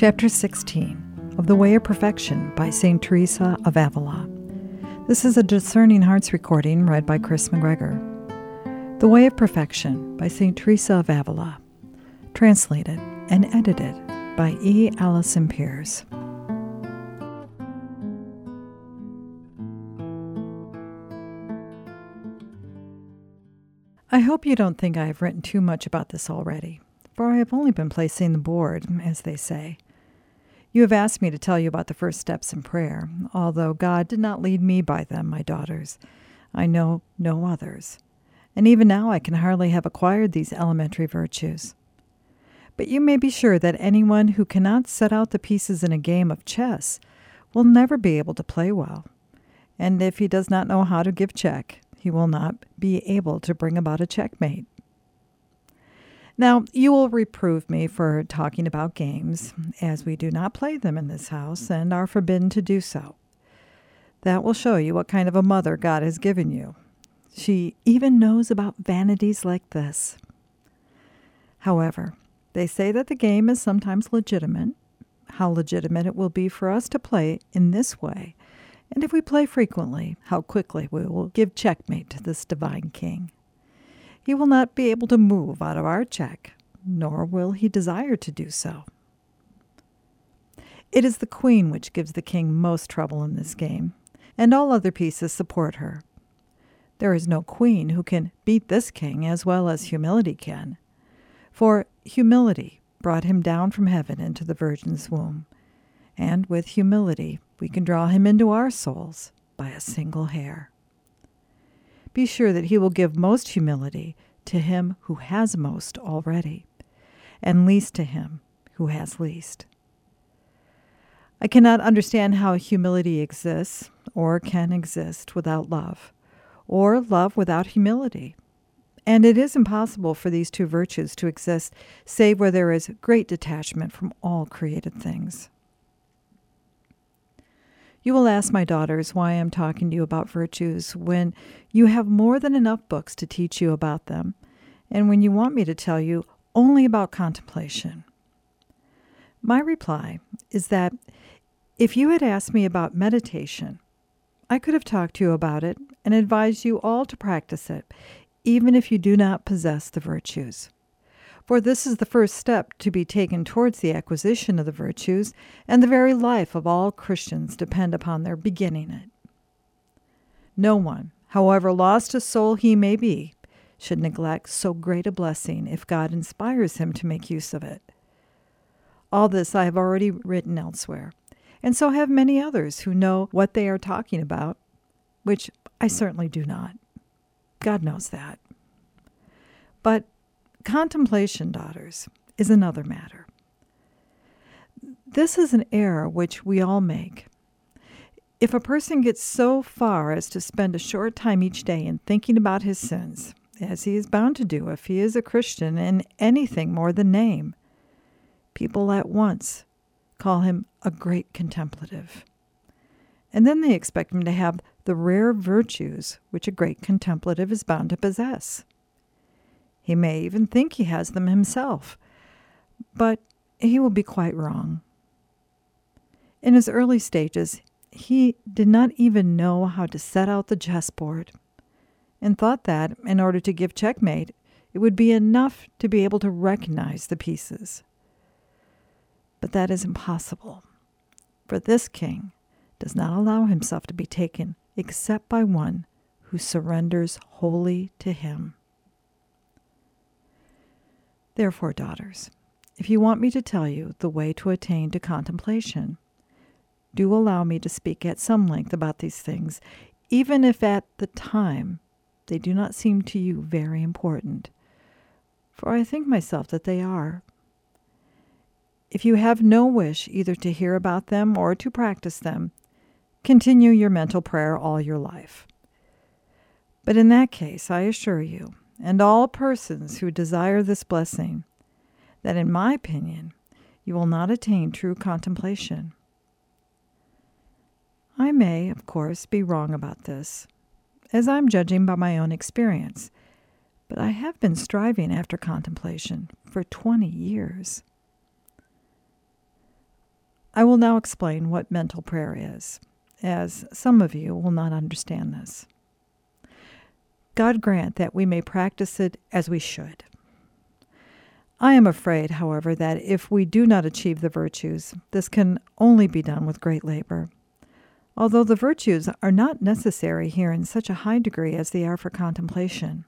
Chapter 16 of The Way of Perfection by St. Teresa of Avila. This is a Discerning Hearts recording read by Chris McGregor. The Way of Perfection by St. Teresa of Avila. Translated and edited by E. Allison Peers. I hope you don't think I have written too much about this already, for I have only been placing the board, as they say. You have asked me to tell you about the first steps in prayer, although God did not lead me by them, my daughters. I know no others. And even now I can hardly have acquired these elementary virtues. But you may be sure that anyone who cannot set out the pieces in a game of chess will never be able to play well. And if he does not know how to give check, he will not be able to bring about a checkmate. Now, you will reprove me for talking about games, as we do not play them in this house and are forbidden to do so. That will show you what kind of a mother God has given you. She even knows about vanities like this. However, they say that the game is sometimes legitimate. How legitimate it will be for us to play in this way and if we play frequently, how quickly we will give checkmate to this divine king. He will not be able to move out of our check, nor will he desire to do so. It is the queen which gives the king most trouble in this game, and all other pieces support her. There is no queen who can beat this king as well as humility can, for humility brought him down from heaven into the virgin's womb, and with humility we can draw him into our souls by a single hair. Be sure that he will give most humility to him who has most already, and least to him who has least. I cannot understand how humility exists or can exist without love, or love without humility. And it is impossible for these two virtues to exist save where there is great detachment from all created things. You will ask my daughters why I am talking to you about virtues when you have more than enough books to teach you about them, and when you want me to tell you only about contemplation. My reply is that if you had asked me about meditation, I could have talked to you about it and advised you all to practice it, even if you do not possess the virtues for this is the first step to be taken towards the acquisition of the virtues, and the very life of all Christians depend upon their beginning it. No one, however lost a soul he may be, should neglect so great a blessing if God inspires him to make use of it. All this I have already written elsewhere, and so have many others who know what they are talking about, which I certainly do not. God knows that. But Contemplation, daughters, is another matter. This is an error which we all make. If a person gets so far as to spend a short time each day in thinking about his sins, as he is bound to do if he is a Christian in anything more than name, people at once call him a great contemplative. And then they expect him to have the rare virtues which a great contemplative is bound to possess. He may even think he has them himself, but he will be quite wrong. In his early stages, he did not even know how to set out the chessboard, and thought that, in order to give checkmate, it would be enough to be able to recognize the pieces. But that is impossible, for this king does not allow himself to be taken except by one who surrenders wholly to him. Therefore, daughters, if you want me to tell you the way to attain to contemplation, do allow me to speak at some length about these things, even if at the time they do not seem to you very important, for I think myself that they are. If you have no wish either to hear about them or to practice them, continue your mental prayer all your life. But in that case, I assure you, and all persons who desire this blessing, that in my opinion you will not attain true contemplation. I may, of course, be wrong about this, as I'm judging by my own experience, but I have been striving after contemplation for 20 years. I will now explain what mental prayer is, as some of you will not understand this. God grant that we may practice it as we should. I am afraid, however, that if we do not achieve the virtues, this can only be done with great labor. Although the virtues are not necessary here in such a high degree as they are for contemplation.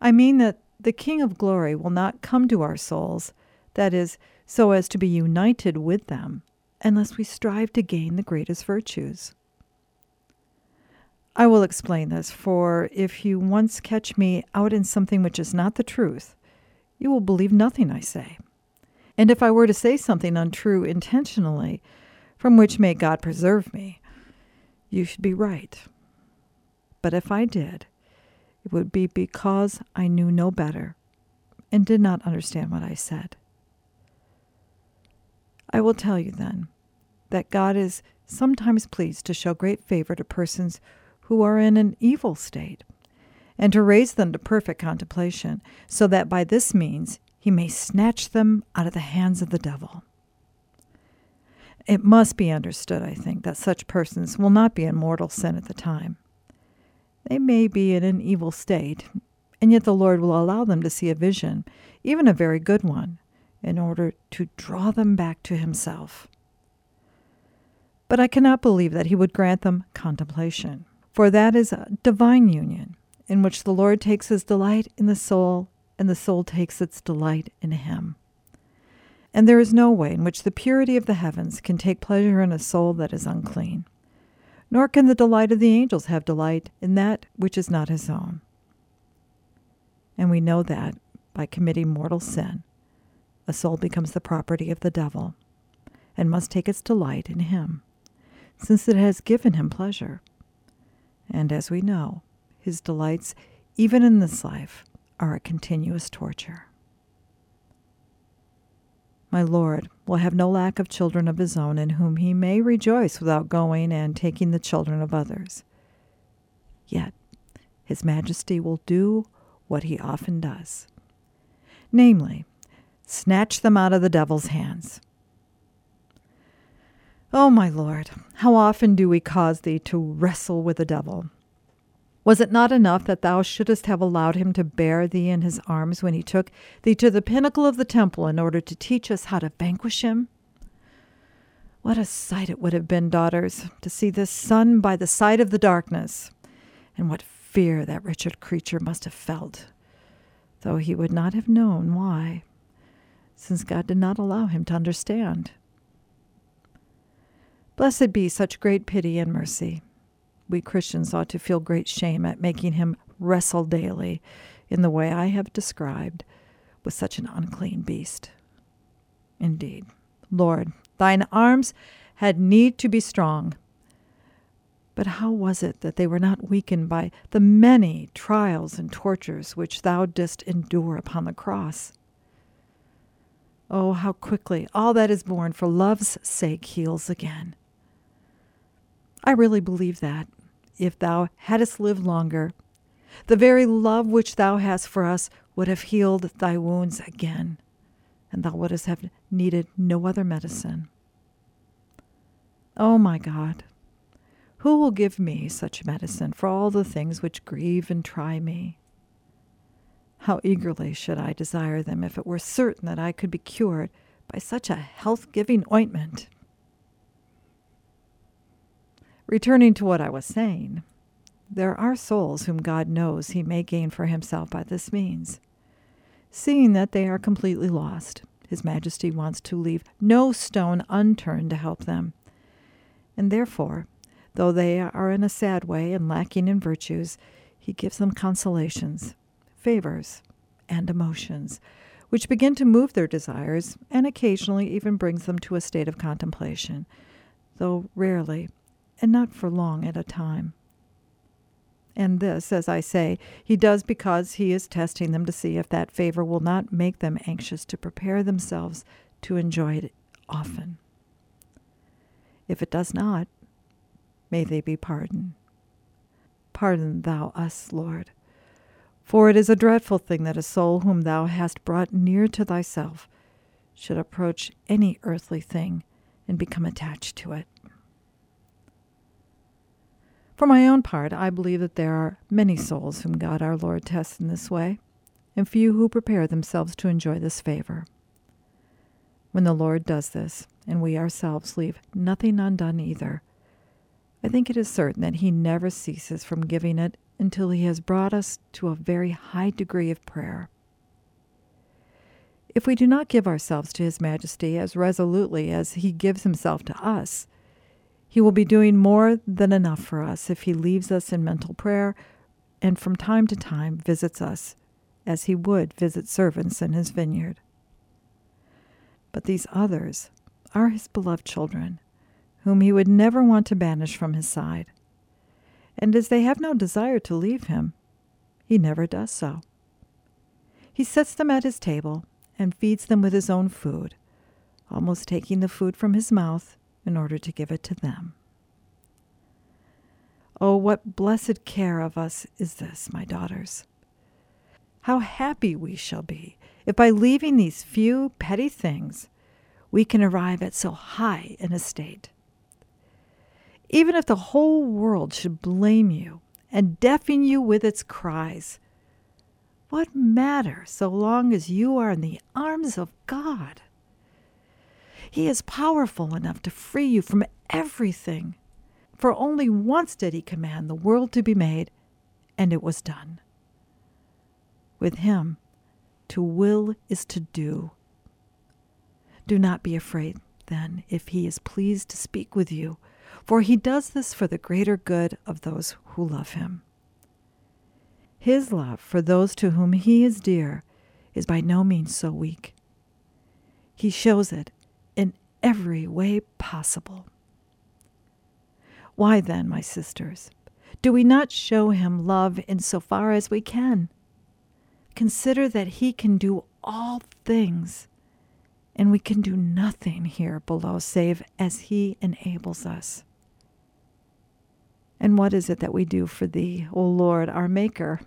I mean that the King of glory will not come to our souls, that is, so as to be united with them, unless we strive to gain the greatest virtues. I will explain this, for if you once catch me out in something which is not the truth, you will believe nothing I say. And if I were to say something untrue intentionally, from which may God preserve me, you should be right. But if I did, it would be because I knew no better and did not understand what I said. I will tell you then that God is sometimes pleased to show great favor to persons who are in an evil state, and to raise them to perfect contemplation, so that by this means he may snatch them out of the hands of the devil. It must be understood, I think, that such persons will not be in mortal sin at the time. They may be in an evil state, and yet the Lord will allow them to see a vision, even a very good one, in order to draw them back to Himself. But I cannot believe that He would grant them contemplation, for that is a divine union, in which the Lord takes His delight in the soul, and the soul takes its delight in Him. And there is no way in which the purity of the heavens can take pleasure in a soul that is unclean nor can the delight of the angels have delight in that which is not his own. And we know that by committing mortal sin, a soul becomes the property of the devil and must take its delight in him, since it has given him pleasure. And as we know, his delights, even in this life, are a continuous torture. My Lord will have no lack of children of his own in whom he may rejoice without going and taking the children of others. Yet his majesty will do what he often does namely, snatch them out of the devil's hands. Oh, my Lord, how often do we cause thee to wrestle with the devil? Was it not enough that thou shouldest have allowed him to bear thee in his arms when he took thee to the pinnacle of the temple in order to teach us how to vanquish him? What a sight it would have been, daughters, to see this sun by the side of the darkness, and what fear that wretched creature must have felt, though he would not have known why, since God did not allow him to understand. Blessed be such great pity and mercy we Christians ought to feel great shame at making him wrestle daily in the way I have described with such an unclean beast. Indeed, Lord, thine arms had need to be strong. But how was it that they were not weakened by the many trials and tortures which thou didst endure upon the cross? Oh, how quickly all that is born for love's sake heals again. I really believe that if thou hadst lived longer. The very love which thou hast for us would have healed thy wounds again, and thou wouldst have needed no other medicine. Oh my God, who will give me such medicine for all the things which grieve and try me? How eagerly should I desire them if it were certain that I could be cured by such a health giving ointment. Returning to what I was saying, there are souls whom God knows he may gain for himself by this means. Seeing that they are completely lost, His Majesty wants to leave no stone unturned to help them. And therefore, though they are in a sad way and lacking in virtues, he gives them consolations, favors, and emotions, which begin to move their desires and occasionally even brings them to a state of contemplation, though rarely and not for long at a time. And this, as I say, he does because he is testing them to see if that favor will not make them anxious to prepare themselves to enjoy it often. If it does not, may they be pardoned. Pardon thou us, Lord. For it is a dreadful thing that a soul whom thou hast brought near to thyself should approach any earthly thing and become attached to it. For my own part, I believe that there are many souls whom God our Lord tests in this way, and few who prepare themselves to enjoy this favor. When the Lord does this, and we ourselves leave nothing undone either, I think it is certain that He never ceases from giving it until He has brought us to a very high degree of prayer. If we do not give ourselves to His Majesty as resolutely as He gives Himself to us, he will be doing more than enough for us if He leaves us in mental prayer and from time to time visits us as He would visit servants in His vineyard. But these others are His beloved children, whom He would never want to banish from His side. And as they have no desire to leave Him, He never does so. He sets them at His table and feeds them with His own food, almost taking the food from His mouth in order to give it to them. Oh, what blessed care of us is this, my daughters! How happy we shall be if by leaving these few petty things we can arrive at so high an estate. Even if the whole world should blame you and deafen you with its cries, what matter so long as you are in the arms of God? He is powerful enough to free you from everything. For only once did he command the world to be made, and it was done. With him, to will is to do. Do not be afraid, then, if he is pleased to speak with you, for he does this for the greater good of those who love him. His love for those to whom he is dear is by no means so weak. He shows it every way possible. Why then, my sisters, do we not show him love in so far as we can? Consider that he can do all things, and we can do nothing here below save as he enables us. And what is it that we do for thee, O Lord, our Maker?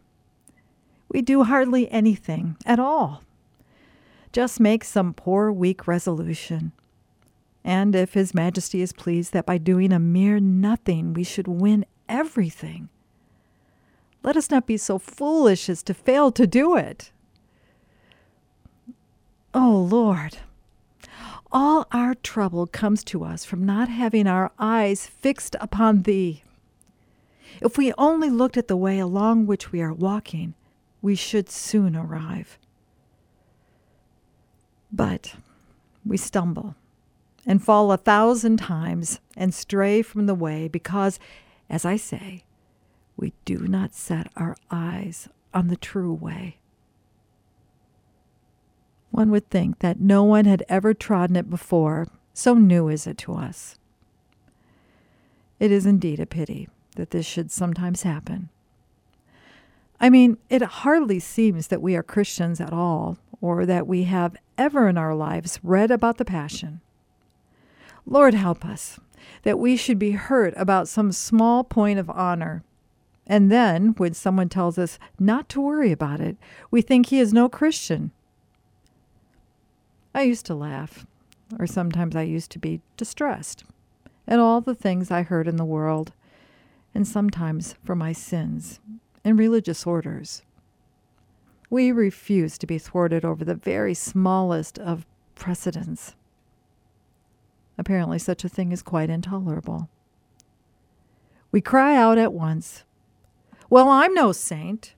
We do hardly anything at all. Just make some poor, weak resolution and if His Majesty is pleased that by doing a mere nothing we should win everything, let us not be so foolish as to fail to do it. Oh Lord, all our trouble comes to us from not having our eyes fixed upon Thee. If we only looked at the way along which we are walking, we should soon arrive. But we stumble and fall a thousand times and stray from the way because, as I say, we do not set our eyes on the true way. One would think that no one had ever trodden it before, so new is it to us. It is indeed a pity that this should sometimes happen. I mean, it hardly seems that we are Christians at all, or that we have ever in our lives read about the Passion. Lord, help us that we should be hurt about some small point of honor. And then, when someone tells us not to worry about it, we think he is no Christian. I used to laugh, or sometimes I used to be distressed at all the things I heard in the world, and sometimes for my sins and religious orders. We refuse to be thwarted over the very smallest of precedents. Apparently, such a thing is quite intolerable. We cry out at once, Well, I'm no saint.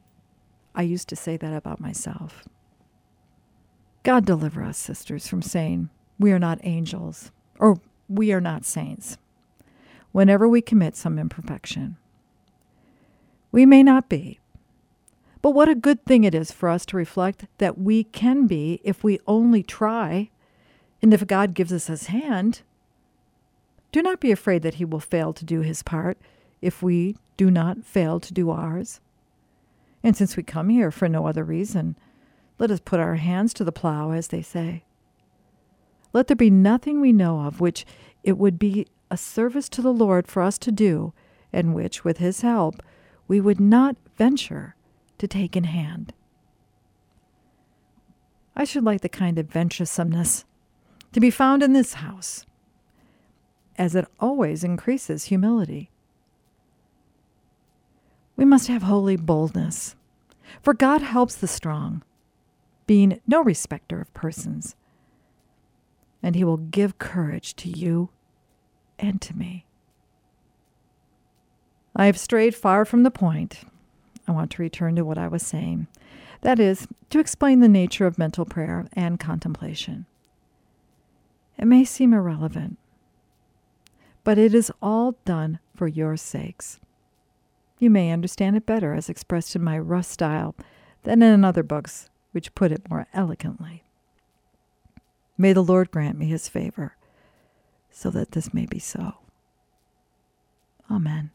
I used to say that about myself. God deliver us, sisters, from saying we are not angels or we are not saints whenever we commit some imperfection. We may not be, but what a good thing it is for us to reflect that we can be if we only try, and if God gives us his hand. Do not be afraid that he will fail to do his part if we do not fail to do ours. And since we come here for no other reason, let us put our hands to the plow, as they say. Let there be nothing we know of which it would be a service to the Lord for us to do, and which, with his help, we would not venture to take in hand. I should like the kind of venturesomeness to be found in this house as it always increases humility. We must have holy boldness, for God helps the strong, being no respecter of persons, and He will give courage to you and to me. I have strayed far from the point. I want to return to what I was saying. That is, to explain the nature of mental prayer and contemplation. It may seem irrelevant, but it is all done for your sakes. You may understand it better as expressed in my rough style than in other books which put it more elegantly. May the Lord grant me his favor so that this may be so. Amen.